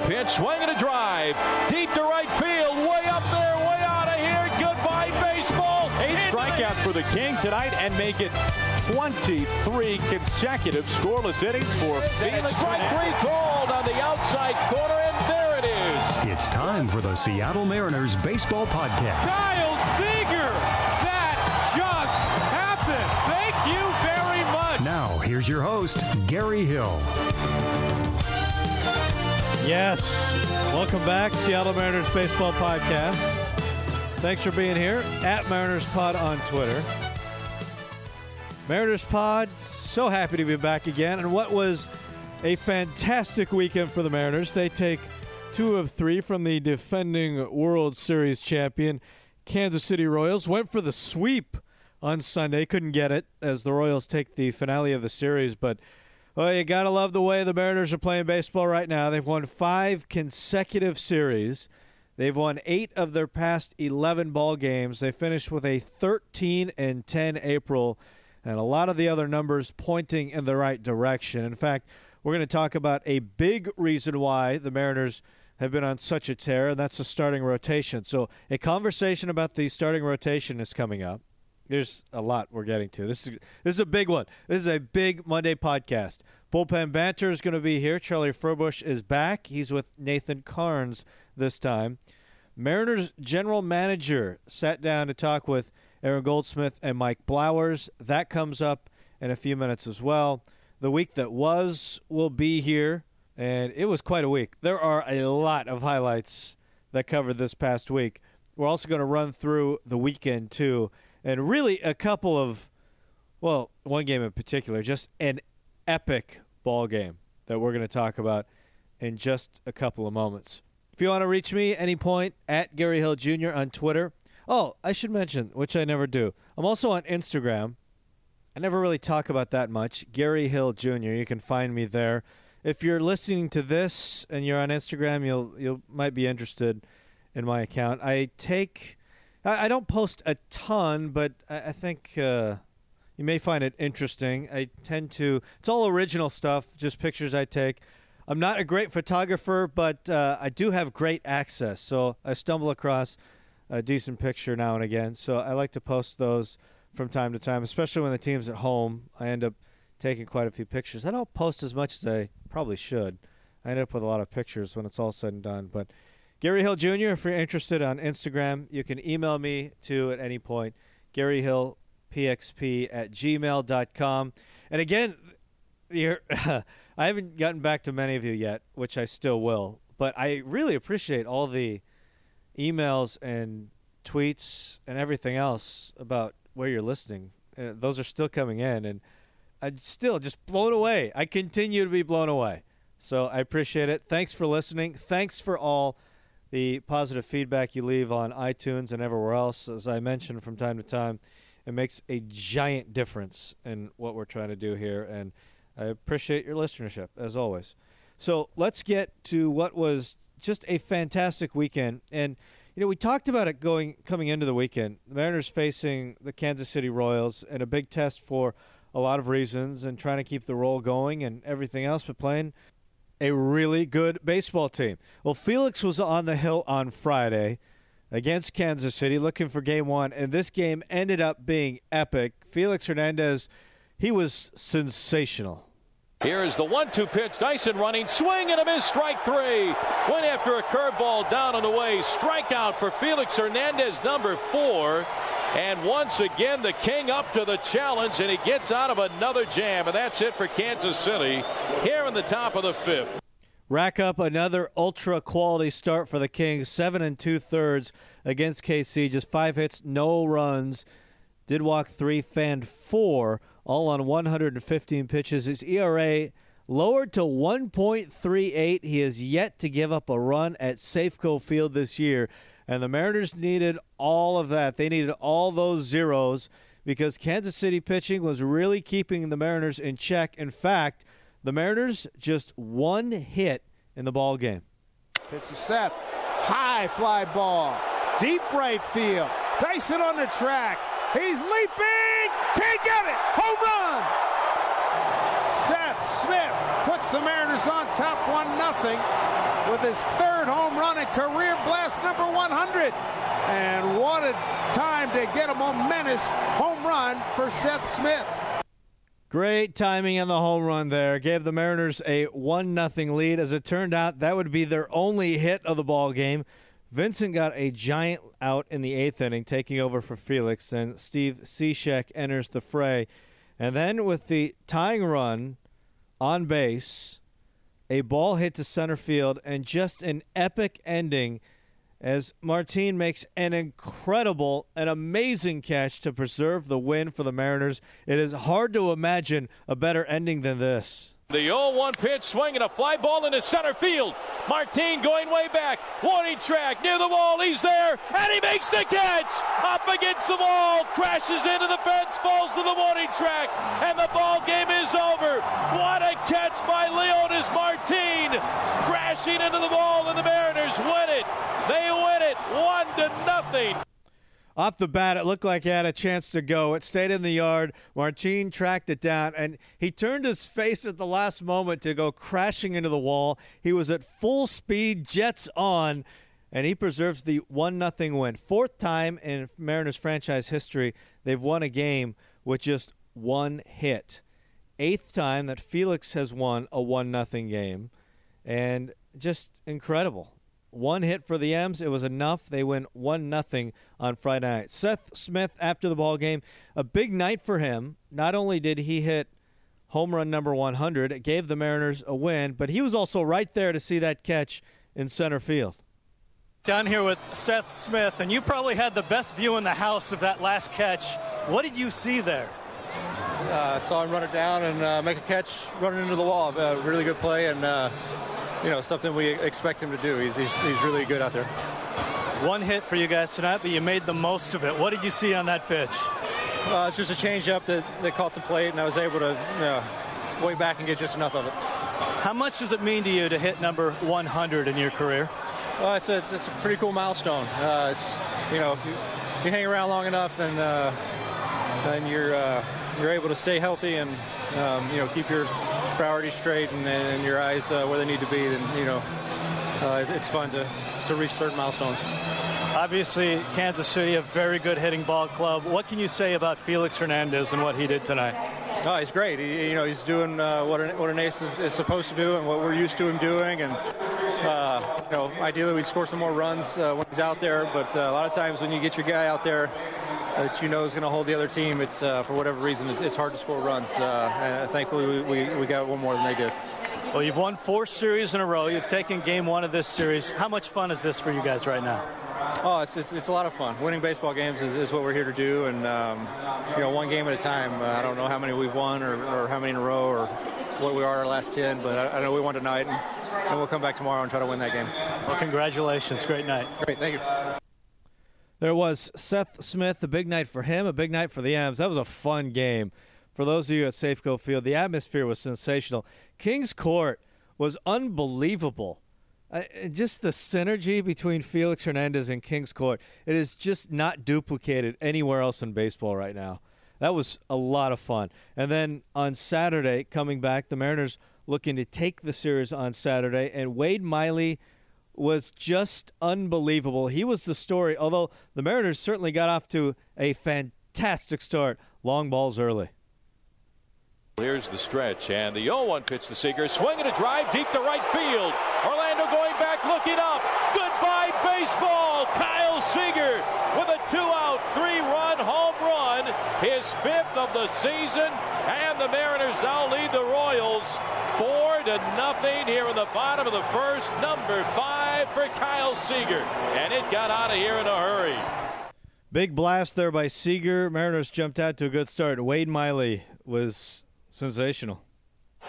one pitch, swing and a drive. Deep to right field, way up there, way out of here. Goodbye, baseball. Eight strikeouts for the King tonight and make it 23 consecutive scoreless innings for Felix. Strike three called on the outside corner, and there it is. It's time for the Seattle Mariners Baseball Podcast. Kyle Seager! That just happened! Thank you very much! Now, here's your host, Gary Hill. Yes. Welcome back, Seattle Mariners Baseball Podcast. Thanks for being here at Mariners Pod on Twitter. Mariners Pod, so happy to be back again. And what was a fantastic weekend for the Mariners. They take two of three from the defending World Series champion, Kansas City Royals. Went for the sweep on Sunday. Couldn't get it as the Royals take the finale of the series, but well, you got to love the way the Mariners are playing baseball right now. They've won five consecutive series. They've won eight of their past 11 ball games. They finished with a 13 and 10 April, and a lot of the other numbers pointing in the right direction. In fact, we're going to talk about a big reason why the Mariners have been on such a tear, and that's the starting rotation. So, a conversation about the starting rotation is coming up. There's a lot we're getting to. This is this is a big one. This is a big Monday podcast. Bullpen banter is going to be here. Charlie Furbush is back. He's with Nathan Karns this time. Mariners general manager sat down to talk with Aaron Goldsmith and Mike Blowers. That comes up in a few minutes as well. The week that was will be here, and it was quite a week. There are a lot of highlights that covered this past week. We're also going to run through the weekend too and really a couple of, well, one game in particular, just an epic ball game that we're going to talk about in just a couple of moments. If you want to reach me any point at Gary Hill Jr. on Twitter. Oh, I should mention, which I never do. I'm also on Instagram. I never really talk about that much. Gary Hill Jr. You can find me there. If you're listening to this and you're on Instagram, you'll you might be interested in my account. I take I, I don't post a ton, but I, I think uh, you may find it interesting. I tend to. It's all original stuff, just pictures I take. I'm not a great photographer, but uh, I do have great access, so I stumble across a decent picture now and again. So I like to post those from time to time, especially when the team's at home. I end up taking quite a few pictures. I don't post as much as I probably should. I end up with a lot of pictures when it's all said and done, but Gary Hill Jr., if you're interested on Instagram, you can email me to at any point, Gary Hill pxp at gmail.com. And again, I haven't gotten back to many of you yet, which I still will, but I really appreciate all the emails and tweets and everything else about where you're listening. Uh, those are still coming in, and I'm still just blown away. I continue to be blown away. So I appreciate it. Thanks for listening. Thanks for all the positive feedback you leave on iTunes and everywhere else. As I mentioned from time to time, it makes a giant difference in what we're trying to do here. And I appreciate your listenership, as always. So let's get to what was just a fantastic weekend. And, you know, we talked about it going coming into the weekend. The Mariners facing the Kansas City Royals and a big test for a lot of reasons and trying to keep the roll going and everything else, but playing a really good baseball team. Well, Felix was on the hill on Friday against Kansas City looking for game one, and this game ended up being epic. Felix Hernandez, he was sensational. Here's the one two pitch. Dyson running, swing and a miss, strike three. Went after a curveball down on and away. Strikeout for Felix Hernandez, number four. And once again, the King up to the challenge, and he gets out of another jam. And that's it for Kansas City here in the top of the fifth. Rack up another ultra quality start for the Kings. Seven and two thirds against KC. Just five hits, no runs. Did walk three, fanned four, all on 115 pitches. His ERA lowered to 1.38. He has yet to give up a run at Safeco Field this year. And the Mariners needed all of that. They needed all those zeros because Kansas City pitching was really keeping the Mariners in check. In fact, the Mariners just one hit in the ball game. Pitch to Seth. High fly ball. Deep right field. Dyson on the track. He's leaping. Can't get it. Home run. Seth Smith puts the Mariners on top 1 nothing. With his third home run and career blast number 100. And what a time to get a momentous home run for Seth Smith. Great timing on the home run there. Gave the Mariners a 1 0 lead. As it turned out, that would be their only hit of the ball game. Vincent got a giant out in the eighth inning, taking over for Felix. Then Steve Cishek enters the fray. And then with the tying run on base, a ball hit to center field, and just an epic ending as Martin makes an incredible, an amazing catch to preserve the win for the Mariners. It is hard to imagine a better ending than this. The 0-1 pitch, swinging a fly ball into center field. Martin going way back, warning track near the wall. He's there, and he makes the catch up against the wall, crashes into the fence, falls to the warning track, and the ball game is over. What a catch by Leonys Martin, crashing into the wall, and the Mariners win it. They win it one to nothing. Off the bat, it looked like he had a chance to go. It stayed in the yard. Martin tracked it down, and he turned his face at the last moment to go crashing into the wall. He was at full speed, jets on, and he preserves the 1 0 win. Fourth time in Mariners franchise history they've won a game with just one hit. Eighth time that Felix has won a 1 0 game, and just incredible. One hit for the M's. It was enough. They win one nothing on Friday night. Seth Smith after the ball game, a big night for him. Not only did he hit home run number 100, it gave the Mariners a win, but he was also right there to see that catch in center field. Down here with Seth Smith, and you probably had the best view in the house of that last catch. What did you see there? Uh, I saw him run it down and uh, make a catch running into the wall. Uh, really good play and uh, you know, something we expect him to do. He's, he's, he's really good out there. One hit for you guys tonight, but you made the most of it. What did you see on that pitch? Uh, it's just a changeup that, that caught the plate, and I was able to you know, way back and get just enough of it. How much does it mean to you to hit number 100 in your career? Well, it's a, it's a pretty cool milestone. Uh, it's, you know, you, you, hang around long enough and, uh, and you're, uh, you're able to stay healthy and, um, you know, keep your priorities straight and, and your eyes uh, where they need to be, then you know uh, it's fun to, to reach certain milestones. Obviously, Kansas City, a very good hitting ball club. What can you say about Felix Hernandez and what he did tonight? Oh, he's great. He, you know, he's doing uh, what an, what an ace is, is, supposed to do and what we're used to him doing. And uh, you know, ideally we'd score some more runs uh, when he's out there. But uh, a lot of times when you get your guy out there that you know is going to hold the other team, it's uh, for whatever reason it's, it's, hard to score runs. Uh, thankfully, we, we, we got one more than they did. Well, you've won four series in a row. You've taken game one of this series. How much fun is this for you guys right now? Oh, it's, it's, it's a lot of fun. Winning baseball games is, is what we're here to do, and um, you know, one game at a time. Uh, I don't know how many we've won or, or, how many in a row or what we are our last ten, but I, I know we won tonight, and, and, we'll come back tomorrow and try to win that game. Well, congratulations. Great night. Great. Thank you. There was Seth Smith, a big night for him, a big night for the M's. That was a fun game. For those of you at Safeco Field, the atmosphere was sensational. Kings Court was unbelievable. Uh, just the synergy between Felix Hernandez and Kings Court, it is just not duplicated anywhere else in baseball right now. That was a lot of fun. And then on Saturday, coming back, the Mariners looking to take the series on Saturday, and Wade Miley – was just unbelievable. He was the story, although the Mariners certainly got off to a fantastic start. Long balls early. Here's the stretch, and the 0-1 pitch to Seager, swinging a drive deep to right field. Orlando going back, looking up. Goodbye baseball. Kyle Seager with a two-out, three-run home run, his fifth of the season, and the Mariners now lead the Royals four to nothing here in the bottom of the first. Number five for Kyle Seager, and it got out of here in a hurry. Big blast there by Seager. Mariners jumped out to a good start. Wade Miley was Sensational.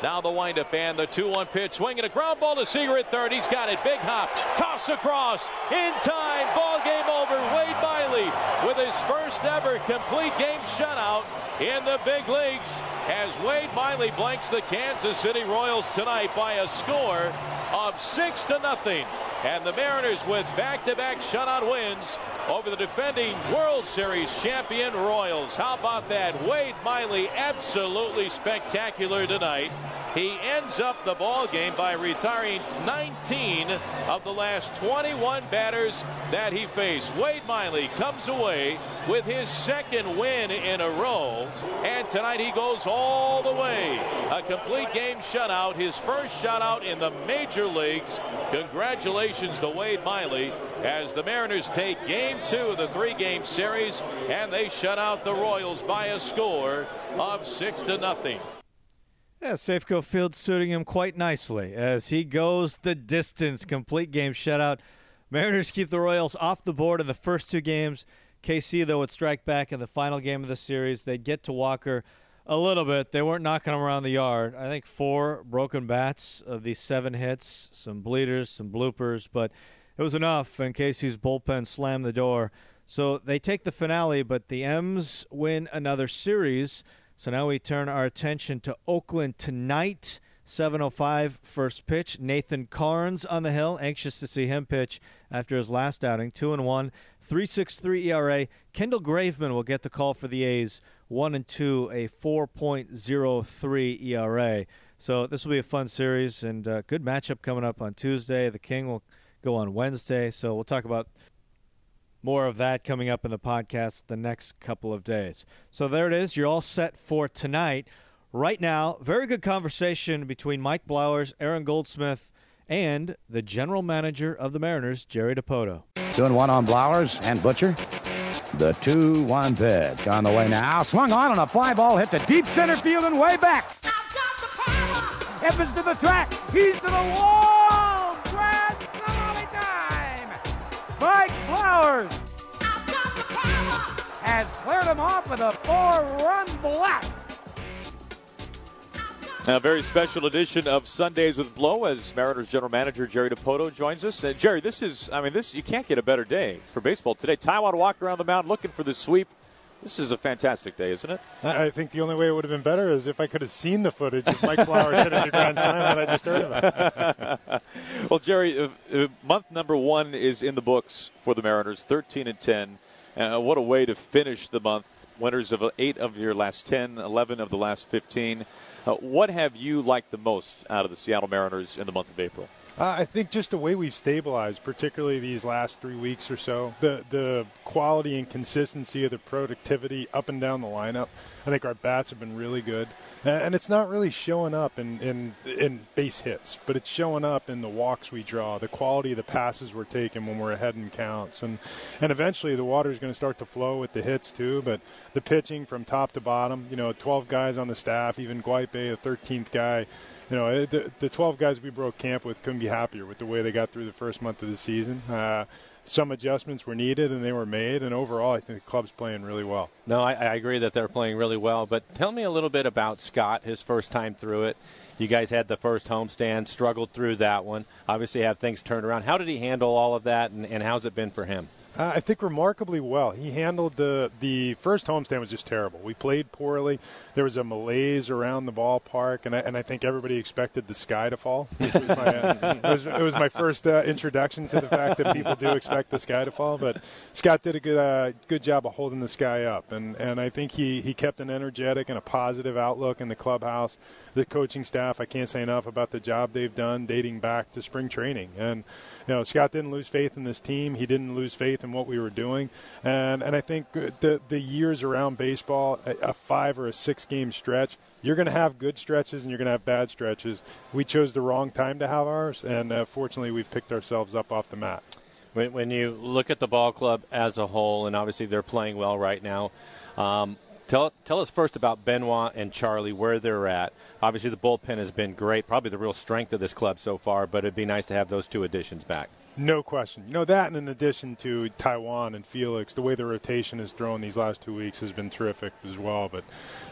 Now the windup and the 2-1 pitch. Swinging a ground ball to Seager at third. He's got it. Big hop. Toss across. In time. Ball game over. Wade Miley with his first ever complete game shutout in the big leagues as Wade Miley blanks the Kansas City Royals tonight by a score of 6 to nothing. And the Mariners with back-to-back shutout wins over the defending World Series champion Royals. How about that? Wade Miley absolutely spectacular tonight. He ends up the ball game by retiring 19 of the last 21 batters that he faced. Wade Miley comes away with his second win in a row, and tonight he goes all the way. A complete game shutout, his first shutout in the major leagues. Congratulations to Wade Miley as the Mariners take game two of the three game series and they shut out the Royals by a score of six to nothing. Yeah, Safeco Field suiting him quite nicely as he goes the distance. Complete game shutout. Mariners keep the Royals off the board in the first two games. KC, though, would strike back in the final game of the series. They'd get to Walker a little bit. They weren't knocking him around the yard. I think four broken bats of these seven hits, some bleeders, some bloopers, but it was enough, and KC's bullpen slammed the door. So they take the finale, but the M's win another series. So now we turn our attention to Oakland tonight. 7:05 first pitch. Nathan Karns on the hill, anxious to see him pitch after his last outing. Two and one, 3.63 ERA. Kendall Graveman will get the call for the A's. One and two, a 4.03 ERA. So this will be a fun series and a good matchup coming up on Tuesday. The King will go on Wednesday. So we'll talk about more of that coming up in the podcast the next couple of days. So there it is. You're all set for tonight. Right now, very good conversation between Mike Blowers, Aaron Goldsmith, and the general manager of the Mariners, Jerry Dipoto. Doing one on Blowers and Butcher. The 2 1 pitch on the way now. Swung on on a fly ball, hit to deep center field and way back. Evans to the track. He's to the wall. Grand finale time. Mike Blowers has cleared him off with a four-run blast. A very special edition of Sundays with Blow as Mariners general manager Jerry Dipoto joins us. And Jerry, this is, I mean, this you can't get a better day for baseball today. Taijuan walk around the mound looking for the sweep. This is a fantastic day, isn't it? I think the only way it would have been better is if I could have seen the footage of Mike Blowers hitting the grand slam that I just heard about. well, Jerry, uh, uh, month number one is in the books for the Mariners, 13 and 10. Uh, what a way to finish the month. Winners of eight of your last 10, 11 of the last 15. Uh, what have you liked the most out of the Seattle Mariners in the month of April? Uh, I think just the way we've stabilized, particularly these last three weeks or so, the the quality and consistency of the productivity up and down the lineup. I think our bats have been really good, and it's not really showing up in, in in base hits, but it's showing up in the walks we draw, the quality of the passes we're taking when we're ahead in counts, and and eventually the water is going to start to flow with the hits too. But the pitching from top to bottom, you know, 12 guys on the staff, even Guaipe, a 13th guy you know, the, the 12 guys we broke camp with couldn't be happier with the way they got through the first month of the season. Uh, some adjustments were needed and they were made, and overall, I think the club's playing really well. No, I, I agree that they're playing really well. But tell me a little bit about Scott, his first time through it. You guys had the first homestand, struggled through that one. Obviously, have things turned around. How did he handle all of that, and, and how's it been for him? Uh, I think remarkably well. He handled the the first homestand was just terrible. We played poorly. There was a malaise around the ballpark, and I, and I think everybody expected the sky to fall. It was my, uh, it was, it was my first uh, introduction to the fact that people do expect the sky to fall. But Scott did a good uh, good job of holding the sky up, and and I think he he kept an energetic and a positive outlook in the clubhouse the coaching staff. I can't say enough about the job they've done dating back to spring training. And you know, Scott didn't lose faith in this team. He didn't lose faith in what we were doing. And and I think the the years around baseball, a, five or a six game stretch, you're going to have good stretches and you're going to have bad stretches. We chose the wrong time to have ours, and uh, fortunately, we've picked ourselves up off the mat. When, when you look at the ball club as a whole, and obviously they're playing well right now. Um, Tell, tell us first about Benoit and Charlie, where they're at. Obviously, the bullpen has been great, probably the real strength of this club so far, but it'd be nice to have those two additions back. No question. You know, that and in addition to Taijuan and Felix, the way the rotation is thrown these last two weeks has been terrific as well. But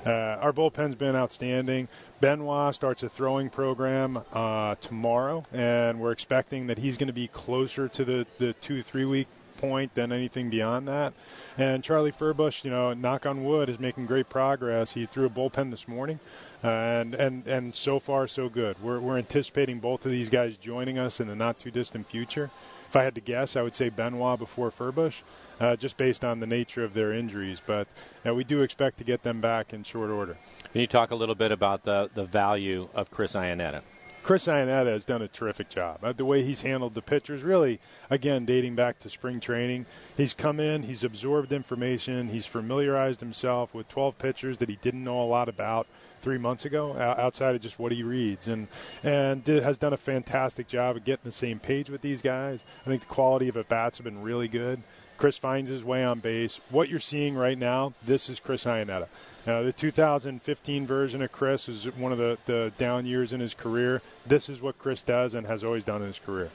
uh, our bullpen's been outstanding. Benoit starts a throwing program uh, tomorrow, and we're expecting that he's going to be closer to the, the two, three week point than anything beyond that. And Charlie Furbush, you know, knock on wood, is making great progress. He threw a bullpen this morning, uh, and and and so far so good. We're we're anticipating both of these guys joining us in the not too distant future. if I had to guess, I would say Benoit before Furbush, uh, just based on the nature of their injuries. But uh, we do expect to get them back in short order. Can you talk a little bit about the, the value of Chris Iannetta? Chris Iannetta has done a terrific job. Uh, the way he's handled the pitchers, really, again, dating back to spring training, he's come in, he's absorbed information, he's familiarized himself with 12 pitchers that he didn't know a lot about three months ago, outside of just what he reads, and and did, has done a fantastic job of getting the same page with these guys. I think the quality of at bats have been really good. Chris finds his way on base. What you're seeing right now, this is Chris Iannetta. Uh, the 2015 version of Chris is one of the, the down years in his career. This is what Chris does and has always done in his career.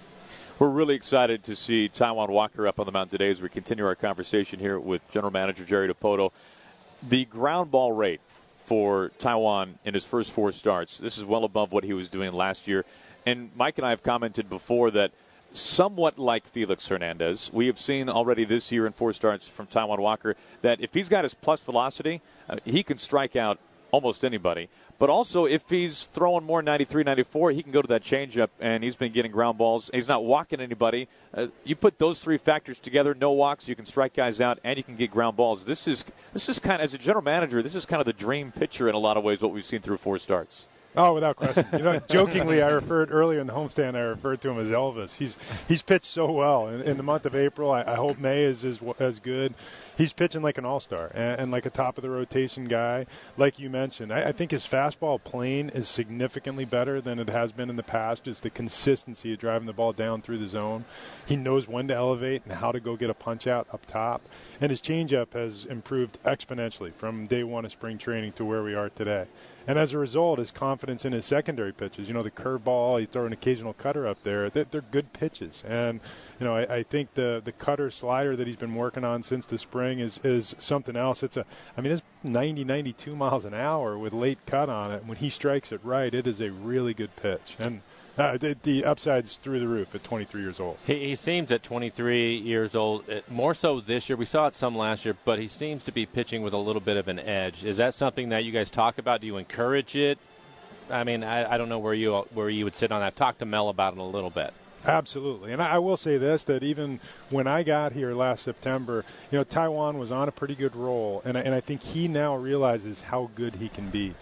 We're really excited to see Taijuan Walker up on the mound today as we continue our conversation here with General Manager Jerry Dipoto. The ground ball rate for Taijuan in his first four starts, this is well above what he was doing last year. And Mike and I have commented before that – somewhat like Felix Hernandez. We have seen already this year in four starts from Taijuan Walker that if he's got his plus velocity, uh, he can strike out almost anybody. But also, if he's throwing more 93, 94, he can go to that changeup, and he's been getting ground balls. He's not walking anybody. Uh, you put those three factors together: no walks, you can strike guys out, and you can get ground balls. This is this is kind of, as a general manager, this is kind of the dream pitcher in a lot of ways. What we've seen through four starts. Oh, without question. You know, jokingly, I referred earlier in the homestand. I referred to him as Elvis. He's he's pitched so well in, in the month of April. I, I hope May is as, as good. He's pitching like an all star and, and, like a top of the rotation guy, like you mentioned. I, I, think his fastball plane is significantly better than it has been in the past. Just the consistency of driving the ball down through the zone. He knows when to elevate and how to go get a punch out up top. And his changeup has improved exponentially from day one of spring training to where we are today. And as a result, his confidence in his secondary pitches, you know, the curveball, he throw an occasional cutter up there, they're, they're good pitches. And, you know, I, I, think the, the cutter slider that he's been working on since the spring is, is something else. It's a, I mean, it's 90, 92 miles an hour with late cut on it. When he strikes it right, it is a really good pitch. And, uh, the, the, upside's through the roof at 23 years old. He, he, seems at 23 years old, uh, more so this year. We saw it some last year, but he seems to be pitching with a little bit of an edge. Is that something that you guys talk about? Do you encourage it? I mean, I, I don't know where you where you would sit on that. Talk to Mel about it a little bit. Absolutely, and I will say this: that even when I got here last September, you know, Taijuan was on a pretty good roll, and I, and I think he now realizes how good he can be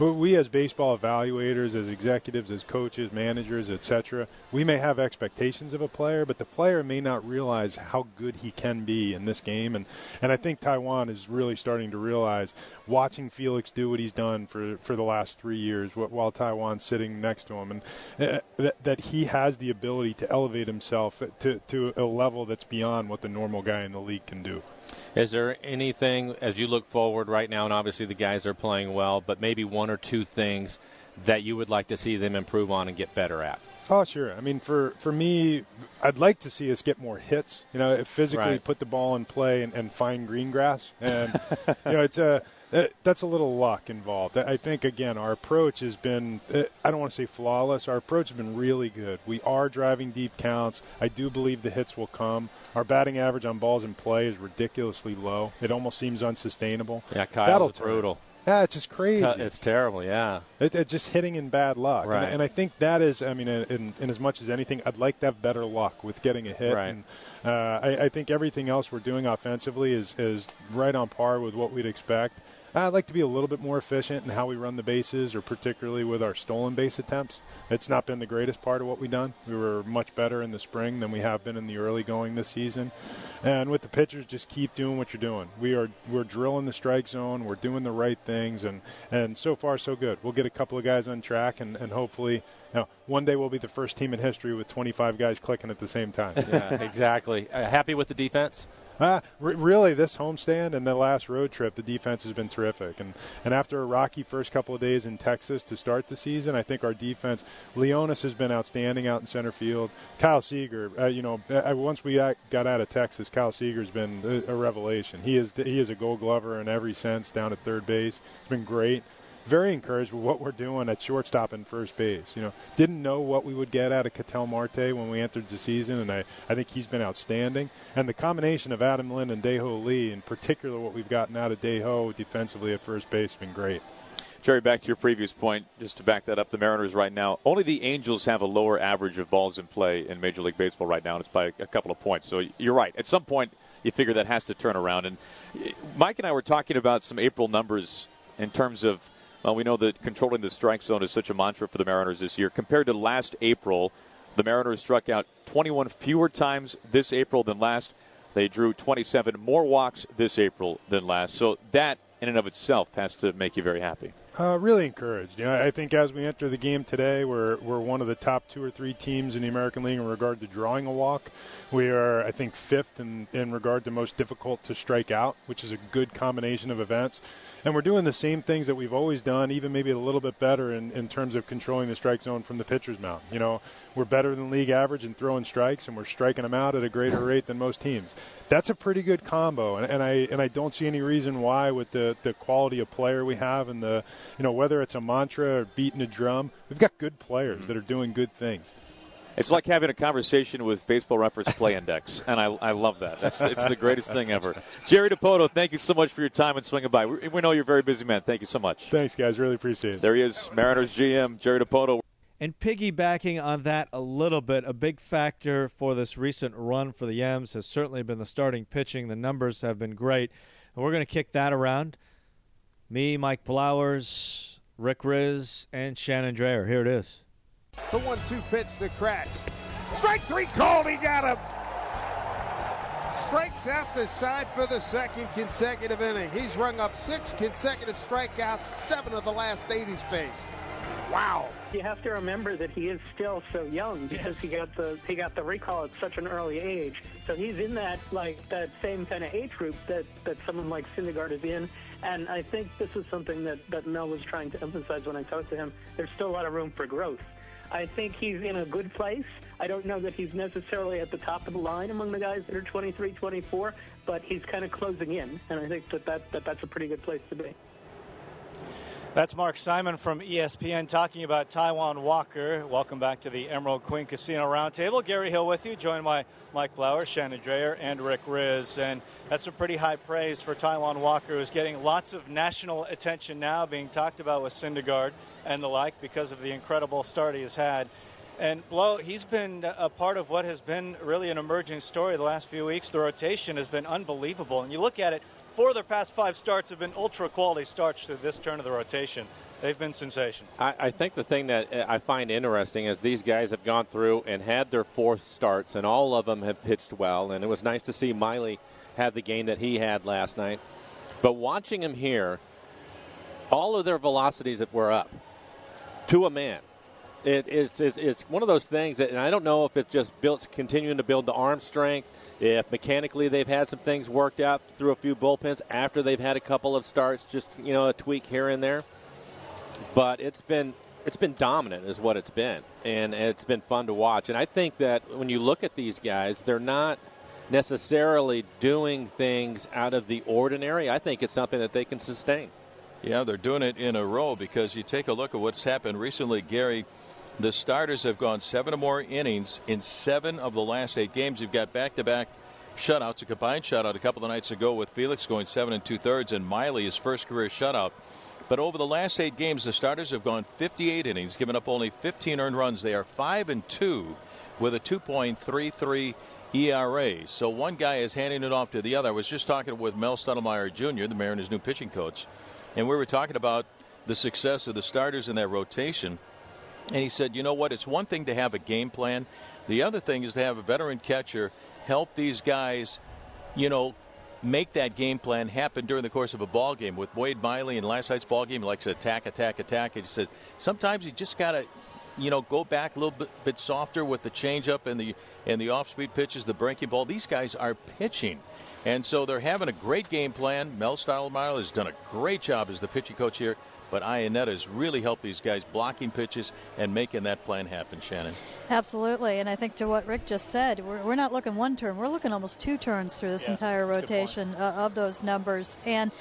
we as baseball evaluators, as executives, as coaches, managers, etc., we may have expectations of a player, but the player may not realize how good he can be in this game. And, and I think Taijuan is really starting to realize, watching Felix do what he's done for, for the last three years while Taijuan's sitting next to him, and uh, that, that he has the ability to elevate himself to, to a level that's beyond what the normal guy in the league can do. Is there anything as you look forward right now, and obviously the guys are playing well, but maybe one or two things that you would like to see them improve on and get better at? Oh, sure. I mean, for, for me, I'd like to see us get more hits. You know, physically right. put the ball in play and, and find green grass. And, you know, it's uh, a. that's a little luck involved. I think again, our approach has been uh, I don't want to say flawless. Our approach has been really good. We are driving deep counts. I do believe the hits will come. Our batting average on balls in play is ridiculously low. It almost seems unsustainable. Yeah, Kyle's brutal. Yeah, it's just crazy. It's, t- it's terrible. Yeah, it, it's just hitting in bad luck. Right. And, and, I think that is. I mean, in, in, as much as anything, I'd like to have better luck with getting a hit. Right. And, uh, I, I, think everything else we're doing offensively is is right on par with what we'd expect. I'd like to be a little bit more efficient in how we run the bases, or particularly with our stolen base attempts. It's not been the greatest part of what we've done. We were much better in the spring than we have been in the early going this season. And with the pitchers, just keep doing what you're doing. We are we're drilling the strike zone. We're doing the right things, and and so far so good. We'll get a couple of guys on track, and and hopefully, know, one day we'll be the first team in history with 25 guys clicking at the same time. Yeah, exactly. Uh, happy with the defense? Uh, really, this homestand and the last road trip, the defense has been terrific. And and after a rocky first couple of days in Texas to start the season, I think our defense, Leonys has been outstanding out in center field. Kyle Seager, uh, you know, uh, once we got out of Texas, Kyle Seager's been a, a revelation. He is he is a Gold Glover in every sense down at third base. It's been great very encouraged with what we're doing at shortstop and first base. You know, didn't know what we would get out of Ketel Marte when we entered the season, and I, I think he's been outstanding. And the combination of Adam Lind and Dae-Ho Lee, in particular what we've gotten out of Dae-Ho defensively at first base, has been great. Jerry, back to your previous point, just to back that up, the Mariners right now, only the Angels have a lower average of balls in play in Major League Baseball right now, and it's by a couple of points. So you're right. At some point, you figure that has to turn around. And Mike and I were talking about some April numbers in terms of, well, we know that controlling the strike zone is such a mantra for the Mariners this year. Compared to last April, the Mariners struck out 21 fewer times this April than last. They drew 27 more walks this April than last. So that, in and of itself, has to make you very happy. Uh, really encouraged. You know, I think as we enter the game today, we're we're one of the top two or three teams in the American League in regard to drawing a walk. We are, I think, fifth in in regard to most difficult to strike out, which is a good combination of events. And we're doing the same things that we've always done, even maybe a little bit better in, in terms of controlling the strike zone from the pitcher's mound. You know, we're better than league average in throwing strikes, and we're striking them out at a greater rate than most teams. That's a pretty good combo, and, and I and I don't see any reason why, with the, the quality of player we have, and the you know whether it's a mantra or beating a drum, we've got good players that are doing good things. It's like having a conversation with Baseball Reference Play Index, and I, I love that. That's, it's the greatest thing ever. Jerry Dipoto, thank you so much for your time and swinging by. We, we know you're a very busy man. Thank you so much. Thanks, guys. Really appreciate it. There he is, Mariners GM Jerry Dipoto. And piggybacking on that a little bit, a big factor for this recent run for the Yams has certainly been the starting pitching. The numbers have been great. And we're going to kick that around. Me, Mike Blowers, Rick Rizzs, and Shannon Drayer. Here it is. The one-two pitch to Kratz. Strike three called. He got him. Strikes out the side for the second consecutive inning. He's rung up six consecutive strikeouts, seven of the last eight he's faced. Wow. You have to remember that he is still so young because yes. he got the he got the recall at such an early age. So he's in that like that same kind of age group that that someone like Syndergaard is in. And I think this is something that that Mel was trying to emphasize when I talked to him. There's still a lot of room for growth. I think he's in a good place. I don't know that he's necessarily at the top of the line among the guys that are 23, 24, but he's kind of closing in, and I think that, that, that that's a pretty good place to be. That's Mark Simon from ESPN talking about Taijuan Walker. Welcome back to the Emerald Queen Casino Roundtable. Gary Hill with you, joined by Mike Blowers, Shannon Drayer, and Rick Rizzs. And that's a pretty high praise for Taijuan Walker, who's getting lots of national attention now, being talked about with Syndergaard and the like because of the incredible start he has had. And Blow, he's been a part of what has been really an emerging story the last few weeks. The rotation has been unbelievable. And you look at it, four of their past five starts have been ultra quality starts through this turn of the rotation. They've been sensational. I, I, think the thing that uh, I find interesting is these guys have gone through and had their fourth starts, and all of them have pitched well. And it was nice to see Miley have the game that he had last night. But watching him here, all of their velocities were up to a man. It, it's, it's, it's one of those things that, and I don't know if it's just built, continuing to build the arm strength, if mechanically they've had some things worked out through a few bullpens after they've had a couple of starts, just you know a tweak here and there. But it's been it's been dominant, is what it's been, and it's been fun to watch. And I think that when you look at these guys, they're not necessarily doing things out of the ordinary. I think it's something that they can sustain. Yeah, they're doing it in a row because you take a look at what's happened recently, Gary. The starters have gone seven or more innings in seven of the last eight games. You've got back to back shutouts, a combined shutout a couple of nights ago with Felix going seven and two thirds, and Miley, his first career shutout. But over the last eight games, the starters have gone 58 innings, given up only 15 earned runs. They are 5 and 2 with a 2.33 ERA. So one guy is handing it off to the other. I was just talking with Mel Stottlemyre Jr., the Mariners' new pitching coach, and we were talking about the success of the starters in that rotation. And he said, you know what? It's one thing to have a game plan. The other thing is to have a veteran catcher help these guys, you know, make that game plan happen during the course of a ball game. With Wade Miley in last night's ball game, he likes to attack, attack, attack. And he says sometimes you just got to, you know, go back a little bit, bit softer with the changeup and the and the off-speed pitches, the breaking ball. These guys are pitching. And so they're having a great game plan. Mel Stottlemyre has done a great job as the pitching coach here. But Iannetta has really helped these guys blocking pitches and making that plan happen, Shannon. Absolutely. And I think to what Rick just said, we're, we're not looking one turn, we're looking almost two turns through this yeah, entire rotation uh, of those numbers. And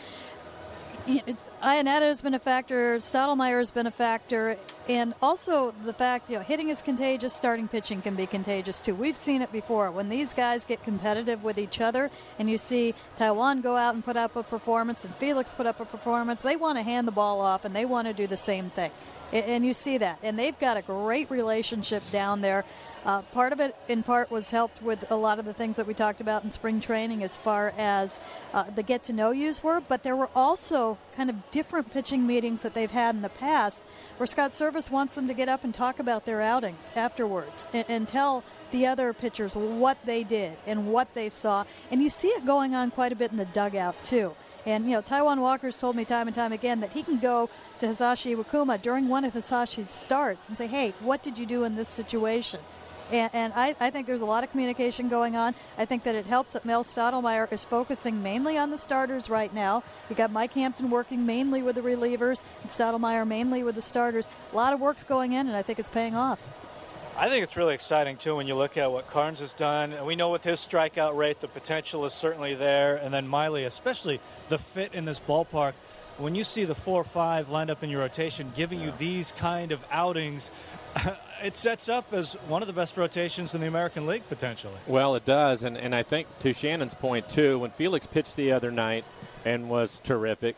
Iannetta has been a factor, Stottlemyre has been a factor, and also the fact, you know, hitting is contagious, starting pitching can be contagious too. We've seen it before. When these guys get competitive with each other, and you see Taijuan go out and put up a performance, and Felix put up a performance, they want to hand the ball off and they want to do the same thing. And you see that. And they've got a great relationship down there. Uh, part of it, in part, was helped with a lot of the things that we talked about in spring training as far as uh, the get to know yous were, but there were also kind of different pitching meetings that they've had in the past where Scott Servais wants them to get up and talk about their outings afterwards and, and tell the other pitchers what they did and what they saw. And you see it going on quite a bit in the dugout, too. And, you know, Taijuan Walker's told me time and time again that he can go to Hisashi Iwakuma during one of Hisashi's starts and say, hey, what did you do in this situation? And, and I, I, think there's a lot of communication going on. I think that it helps that Mel Stottlemyre is focusing mainly on the starters right now. You got Mike Hampton working mainly with the relievers, and Stottlemyre mainly with the starters. A lot of work's going in, and I think it's paying off. I think it's really exciting too when you look at what Karns has done. We know with his strikeout rate, the potential is certainly there. And then Miley, especially the fit in this ballpark. When you see the four or five lined up in your rotation, giving you these kind of outings, it sets up as one of the best rotations in the American League potentially. Well, it does, and and I think to Shannon's point too, when Felix pitched the other night and was terrific,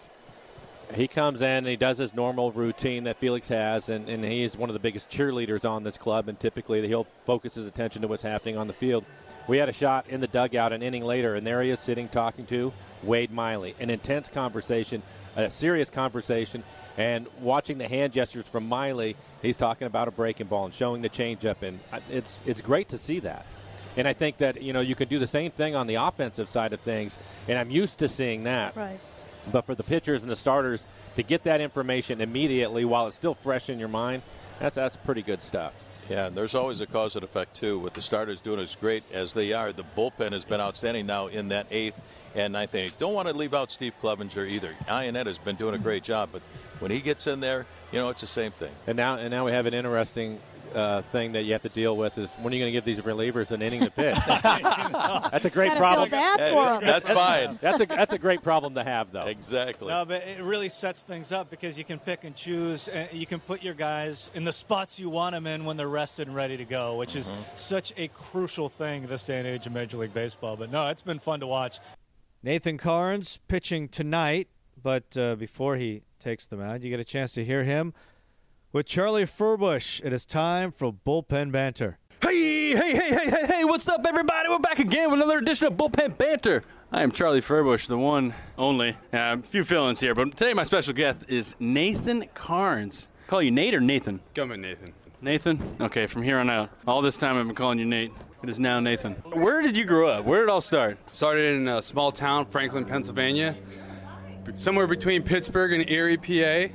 he comes in and he does his normal routine that Felix has, and, and he is one of the biggest cheerleaders on this club, and typically he'll focus his attention to what's happening on the field. We had a shot in the dugout an inning later, and there he is sitting talking to Wade Miley. An intense conversation, a serious conversation, and watching the hand gestures from Miley, he's talking about a breaking ball and showing the changeup, and it's it's great to see that. And I think that you know you can do the same thing on the offensive side of things, and I'm used to seeing that. Right. But for the pitchers and the starters to get that information immediately while it's still fresh in your mind, that's that's pretty good stuff. Yeah, and there's always a cause and effect too. With the starters doing as great as they are, the bullpen has been outstanding now in that eighth and ninth inning. Don't want to leave out Steve Clevenger either. Iannetta has been doing a great job, but when he gets in there, you know it's the same thing. And now, and now we have an interesting uh, thing that you have to deal with is when are you going to give these relievers an inning to pitch? that's a great problem. That's fine. That's a that's a great problem to have, though. Exactly. No, but it really sets things up because you can pick and choose, and you can put your guys in the spots you want them in when they're rested and ready to go, which is mm-hmm. such a crucial thing this day and age in Major League Baseball. But no, it's been fun to watch. Nathan Karns pitching tonight, but uh, before he takes them out, you get a chance to hear him with Charlie Furbush. It is time for bullpen banter. Hey, hey, hey, hey, hey, hey, what's up, everybody? We're back again with another edition of Bullpen Banter. I am Charlie Furbush, the one, only. Uh, a few fill ins here, but today my special guest is Nathan Karns. Call you Nate or Nathan? Come in, Nathan. Nathan? Okay, from here on out. All this time I've been calling you Nate. It is now Nathan. Where did you grow up? Where did it all start? Started in a small town, Franklin, Pennsylvania. Somewhere between Pittsburgh and Erie, PA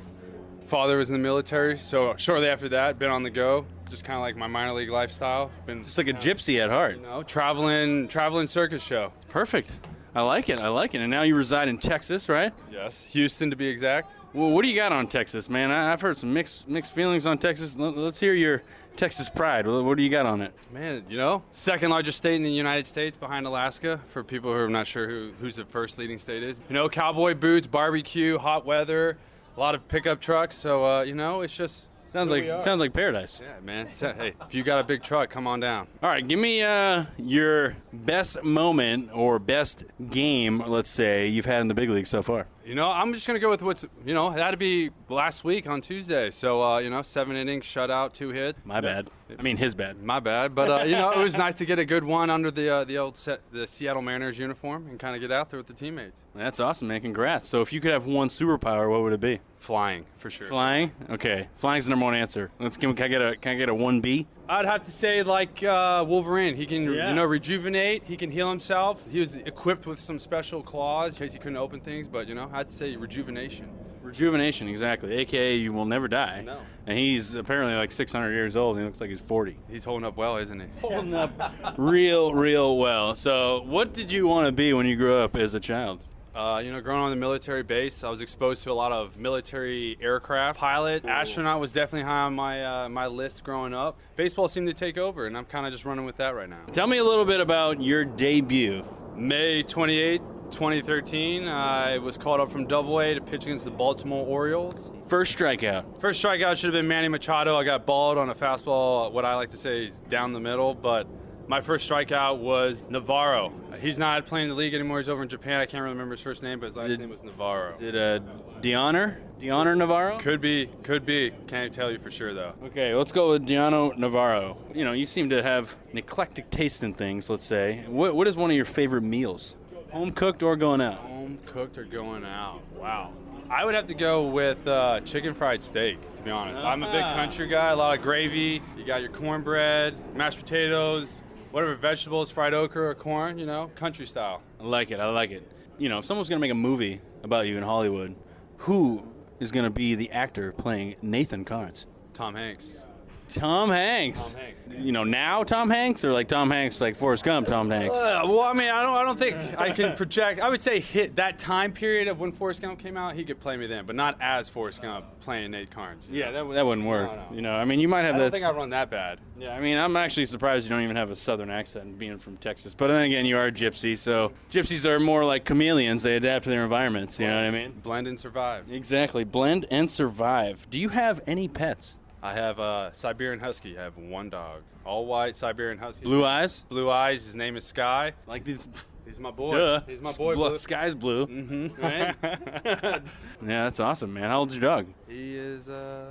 father was in the military, so shortly after that, been on the go. Just kind of like my minor league lifestyle. Been just like a gypsy at heart. You know, traveling, traveling circus show. Perfect. I like it. I like it. And now you reside in Texas, right? Yes, Houston to be exact. Well, what do you got on Texas, man? I've heard some mixed mixed feelings on Texas. Let's hear your Texas pride. What do you got on it? Man, you know, second largest state in the United States behind Alaska. For people who are not sure who, who's the first leading state is, you know, cowboy boots, barbecue, hot weather a lot of pickup trucks. So uh, you know, it's just sounds like sounds like paradise. Yeah, man. hey, if you got a big truck, come on down. All right, give me uh, your best moment or best game, let's say, you've had in the big league so far. You know, I'm just gonna go with what's you know that'd be last week on Tuesday. So uh, you know, seven innings, shutout, two hit. My bad. I mean his bad. My bad. But uh, you know, it was nice to get a good one under the uh, the old set, the Seattle Mariners uniform and kind of get out there with the teammates. That's awesome, man. Congrats. So if you could have one superpower, what would it be? Flying, for sure. Flying. Okay, flying's the number one answer. Let's can, can I get a can I get a one B? I'd have to say like uh, Wolverine. He can yeah. you know rejuvenate. He can heal himself. He was equipped with some special claws in case he couldn't open things. But you know, I'd say rejuvenation. Rejuvenation, exactly. AKA, you will never die. No. And he's apparently like 600 years old. And he looks like he's 40. He's holding up well, isn't he? Holding up real, real well. So, what did you want to be when you grew up as a child? Uh, you know, growing on the military base, I was exposed to a lot of military aircraft. Pilot, astronaut was definitely high on my uh, my list growing up. Baseball seemed to take over, and I'm kind of just running with that right now. Tell me a little bit about your debut. May 28, 2013, I was called up from Double A to pitch against the Baltimore Orioles. First strikeout. First strikeout should have been Manny Machado. I got balled on a fastball, what I like to say is down the middle, but my first strikeout was Navarro. He's not playing the league anymore. He's over in Japan. I can't really remember his first name, but his last it- name was Navarro. Is it uh, Dioner? Deoner Navarro? Could be, could be. Can't tell you for sure though. Okay, let's go with Deono Navarro. You know, you seem to have an eclectic taste in things, let's say. What, what is one of your favorite meals? Home cooked or going out? Home cooked or going out? Wow. I would have to go with uh, chicken fried steak, to be honest. I'm a big Ah. country guy, a lot of gravy. You got your cornbread, mashed potatoes, whatever vegetables, fried okra or corn, you know, country style. I like it. I like it. You know, if someone's going to make a movie about you in Hollywood, who is going to be the actor playing Nathan Karns? Tom Hanks. Tom Hanks. Tom Hanks. You know, now Tom Hanks or like Tom Hanks, like Forrest Gump, Tom Hanks? Uh, well, I mean, I don't, I don't think I can project. I would say hit that time period of when Forrest Gump came out, he could play me then, but not as Forrest Gump playing Nate Karns. Yeah, know? that, that wouldn't work. No, no. You know, I mean, you might have this. I don't that. think I run that bad. Yeah, I mean, I'm actually surprised you don't even have a southern accent being from Texas. But then again, you are a gypsy, so gypsies are more like chameleons. They adapt to their environments, you know what I mean? Blend and survive. Exactly. Blend and survive. Do you have any pets? I have a Siberian Husky. I have one dog, all white Siberian Husky. Blue eyes? Blue eyes. His name is Sky. Like these. He's my boy. Duh. He's my boy. Blue-. Sky's blue. Mm-hmm. Right? yeah, that's awesome, man. How old's your dog? he is uh,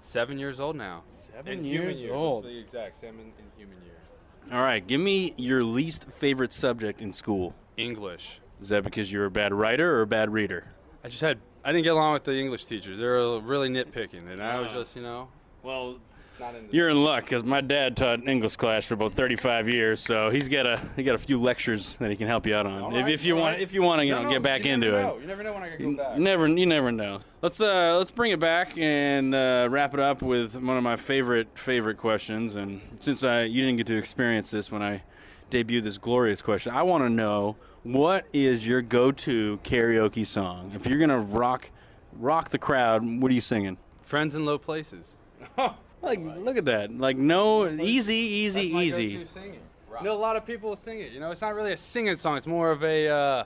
seven years old now. Seven in years human years. old. Be exact. Seven in human years. All right, give me your least favorite subject in school. English. Is that because you're a bad writer or a bad reader? I just had. I didn't get along with the English teachers. They were really nitpicking, and I was just, you know, Well, not. You're in luck because my dad taught English class for about 35 years, so he's got a he got a few lectures that he can help you out on. All if, right, if you all want if you want to you No, know no, get back into never it. know. You never know when I can go back. Never, you never know. Let's uh, let's bring it back and uh, wrap it up with one of my favorite favorite questions. And since I you didn't get to experience this when I debuted this glorious question, I want to know what is your go-to karaoke song? If you're gonna rock rock the crowd, what are you singing? Friends in low places. Like, look at that! Like, no, easy, easy, That's my easy. go-to singing. You know, a lot of people sing it. You know, it's not really a singing song. It's more of a uh,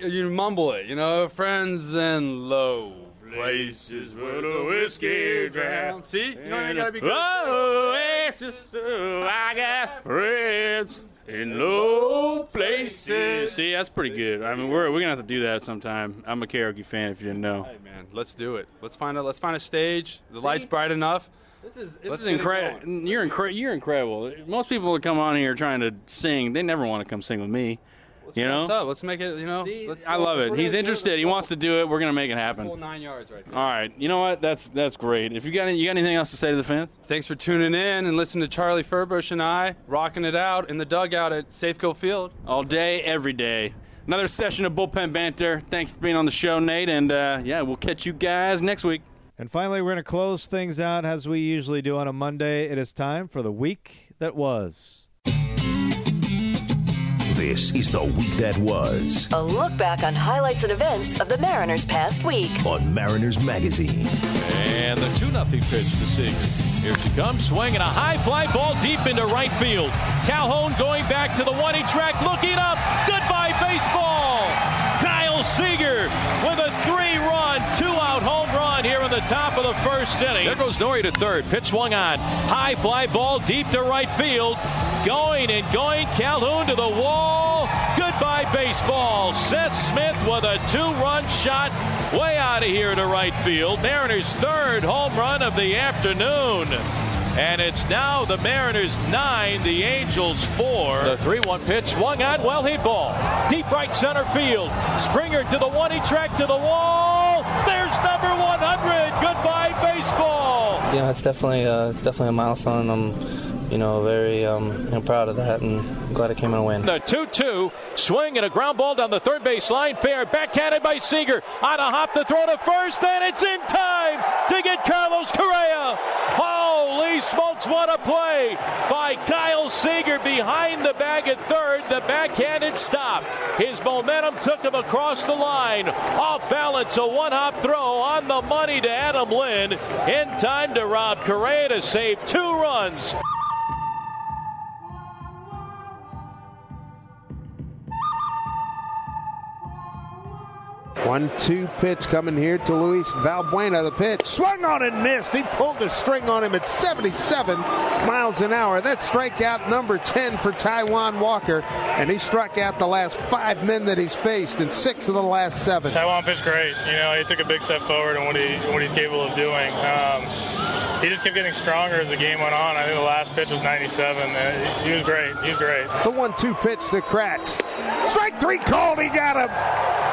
you mumble it. You know, friends in low places where the whiskey drowns. See, you know, you gotta be good. Oh, it's just so I got friends in low places. See, that's pretty good. I mean, we're we're gonna have to do that sometime. I'm a karaoke fan. If you didn't know. Hey man, let's do it. Let's find a let's find a stage. The lights bright enough. This is this is incredible. You're incre- You're incredible. Most people that come on here trying to sing, they never want to come sing with me. Let's you know. What's up? Let's make it. You know. let's I love it. He's interested. He wants to do it. We're gonna make it happen. Full nine yards right there. All right. You know what? That's that's great. If you got any, you got anything else to say to the fans? Thanks for tuning in and listening to Charlie Furbush and I rocking it out in the dugout at Safeco Field. All day, every day. Another session of bullpen banter. Thanks for being on the show, Nate. And uh, yeah, we'll catch you guys next week. And finally, we're going to close things out as we usually do on a Monday. It is time for the week that was. This is the week that was A look back on highlights and events of the Mariners' past week. on Mariners Magazine. And the 2 0 pitch to Seager. Here she comes, swinging a high fly ball deep into right field. Calhoun going back to the warning track, looking up. Goodbye, baseball. Kyle Seager the top of the first inning. There goes Nori to third. Pitch swung on. High fly ball deep to right field. Going and going. Calhoun to the wall. Goodbye, baseball. Seth Smith with a two run shot way out of here to right field. Mariners' third home run of the afternoon. And it's now the Mariners nine, the Angels four. The 3 1 pitch swung on, well hit ball. Deep right center field. Springer to the one he tracked to the wall. Baseball. Yeah, it's definitely uh, it's definitely a milestone. I'm, you know, very um, you know, proud of that, and glad I came in a win. The 2 2 swing and a ground ball down the third base line. Fair backhanded by Seager. On a hop to throw to first, and it's in time to get Carlos Correa. Smokes, what a play by Kyle Seager behind the bag at third. The backhanded stop. His momentum took him across the line. Off balance, a one hop throw on the money to Adam Lind. In time to Rob Correa to save two runs. One two pitch coming here to Luis Valbuena. The pitch swung on and missed. He pulled the string on him at 77 miles an hour. That's strikeout number 10 for Taijuan Walker, and he struck out the last five men that he's faced in six of the last seven. Taijuan pitched great. You know, he took a big step forward in what he what he's capable of doing. Um, he just kept getting stronger as the game went on. I think the last pitch was 97. Uh, he was great. He was great. The one-two pitch to Kratz. Strike three called. He got him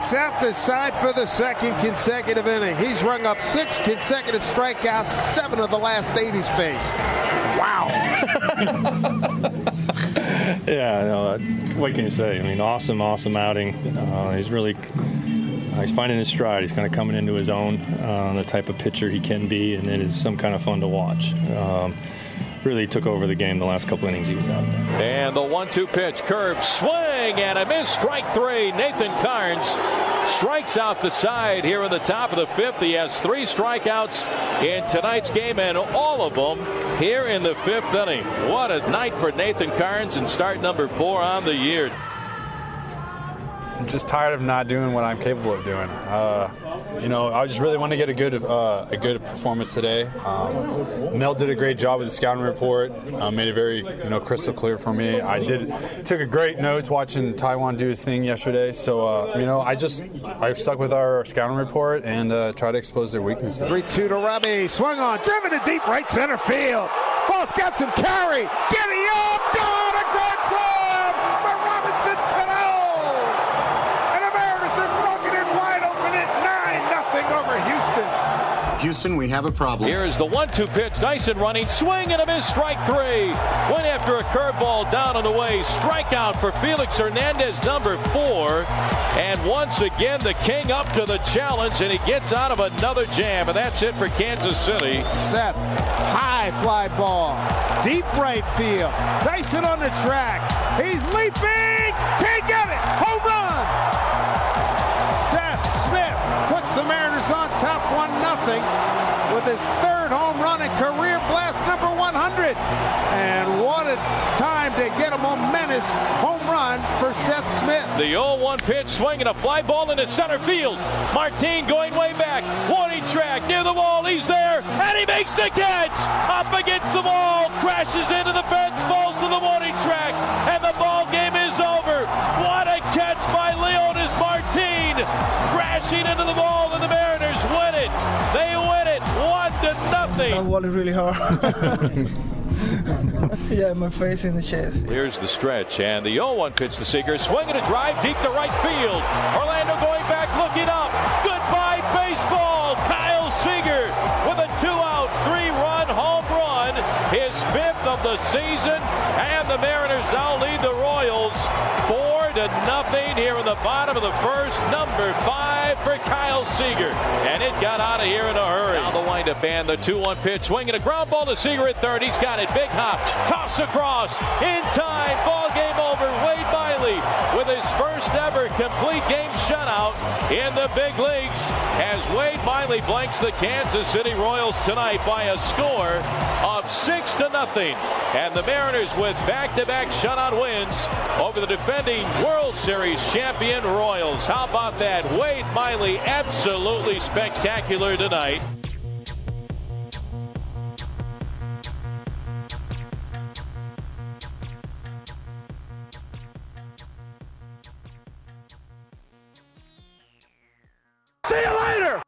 strikes out the side for the second consecutive inning. He's rung up six consecutive strikeouts, seven of the last eight he's faced. Wow. yeah, no, what can you say? I mean, awesome, awesome outing. Uh, he's really uh, he's finding his stride. He's kind of coming into his own, uh, the type of pitcher he can be, and it is some kind of fun to watch. Um, really took over the game the last couple innings he was out there. And the one-two pitch, curve, swing, and a miss. Strike three. Nathan Karns strikes out the side here in the top of the fifth. He has three strikeouts in tonight's game, and all of them here in the fifth inning. What a night for Nathan Karns and start number four on the year. I'm just tired of not doing what I'm capable of doing. Uh, you know, I just really want to get a good uh, a good performance today. Um, Mel did a great job with the scouting report. Uh, made it very you know crystal clear for me. I did took a great notes watching Taijuan do his thing yesterday. So uh, you know, I just I stuck with our scouting report and uh, try to expose their weaknesses. Three two to Robbie. Swung on, driven to deep right center field. Ball's got some carry. Getting up, Houston, we have a problem. Here is the one-two pitch. Dyson running, swing and a miss. Strike three. Went after a curveball down on and away. Strikeout for Felix Hernandez, number four. And once again, the King up to the challenge, and he gets out of another jam. And that's it for Kansas City. Seth, high fly ball, deep right field. Dyson on the track. He's leaping. Can't get it. Home run. The Mariners on top one nothing with his third home run and career blast number 100. And what a time to get a momentous home run for Seth Smith. The 0-1 pitch, swinging a fly ball into center field. Martin going way back. Warning track near the wall. He's there, and he makes the catch. Up against the wall, crashes into the fence, falls to the warning track, and the ball game is over. Crashing into the wall, and the Mariners win it. They win it, one to nothing. I want it really hard. yeah, my face in the chest. Here's the stretch, and the 0-1 pitch to Seager, swinging a drive deep to right field. Orlando going back, looking up. Goodbye baseball. Kyle Seager with a two-out, three-run home run, his fifth of the season, and the Mariners now lead the Royals four to nothing here in the bottom of the first. Number five for Kyle Seager, and it got out of here in a hurry. Now the windup and the 2-1 pitch, swinging a ground ball to Seager at third. He's got it. Big hop, toss across in time. Ball game over. Wade Miley with his first ever complete game shutout in the big leagues as Wade Miley blanks the Kansas City Royals tonight by a score of six to nothing. And the Mariners with back-to-back shutout wins over the defending World Series champion Royals. How about that? Wade Miley, absolutely spectacular tonight. See you later!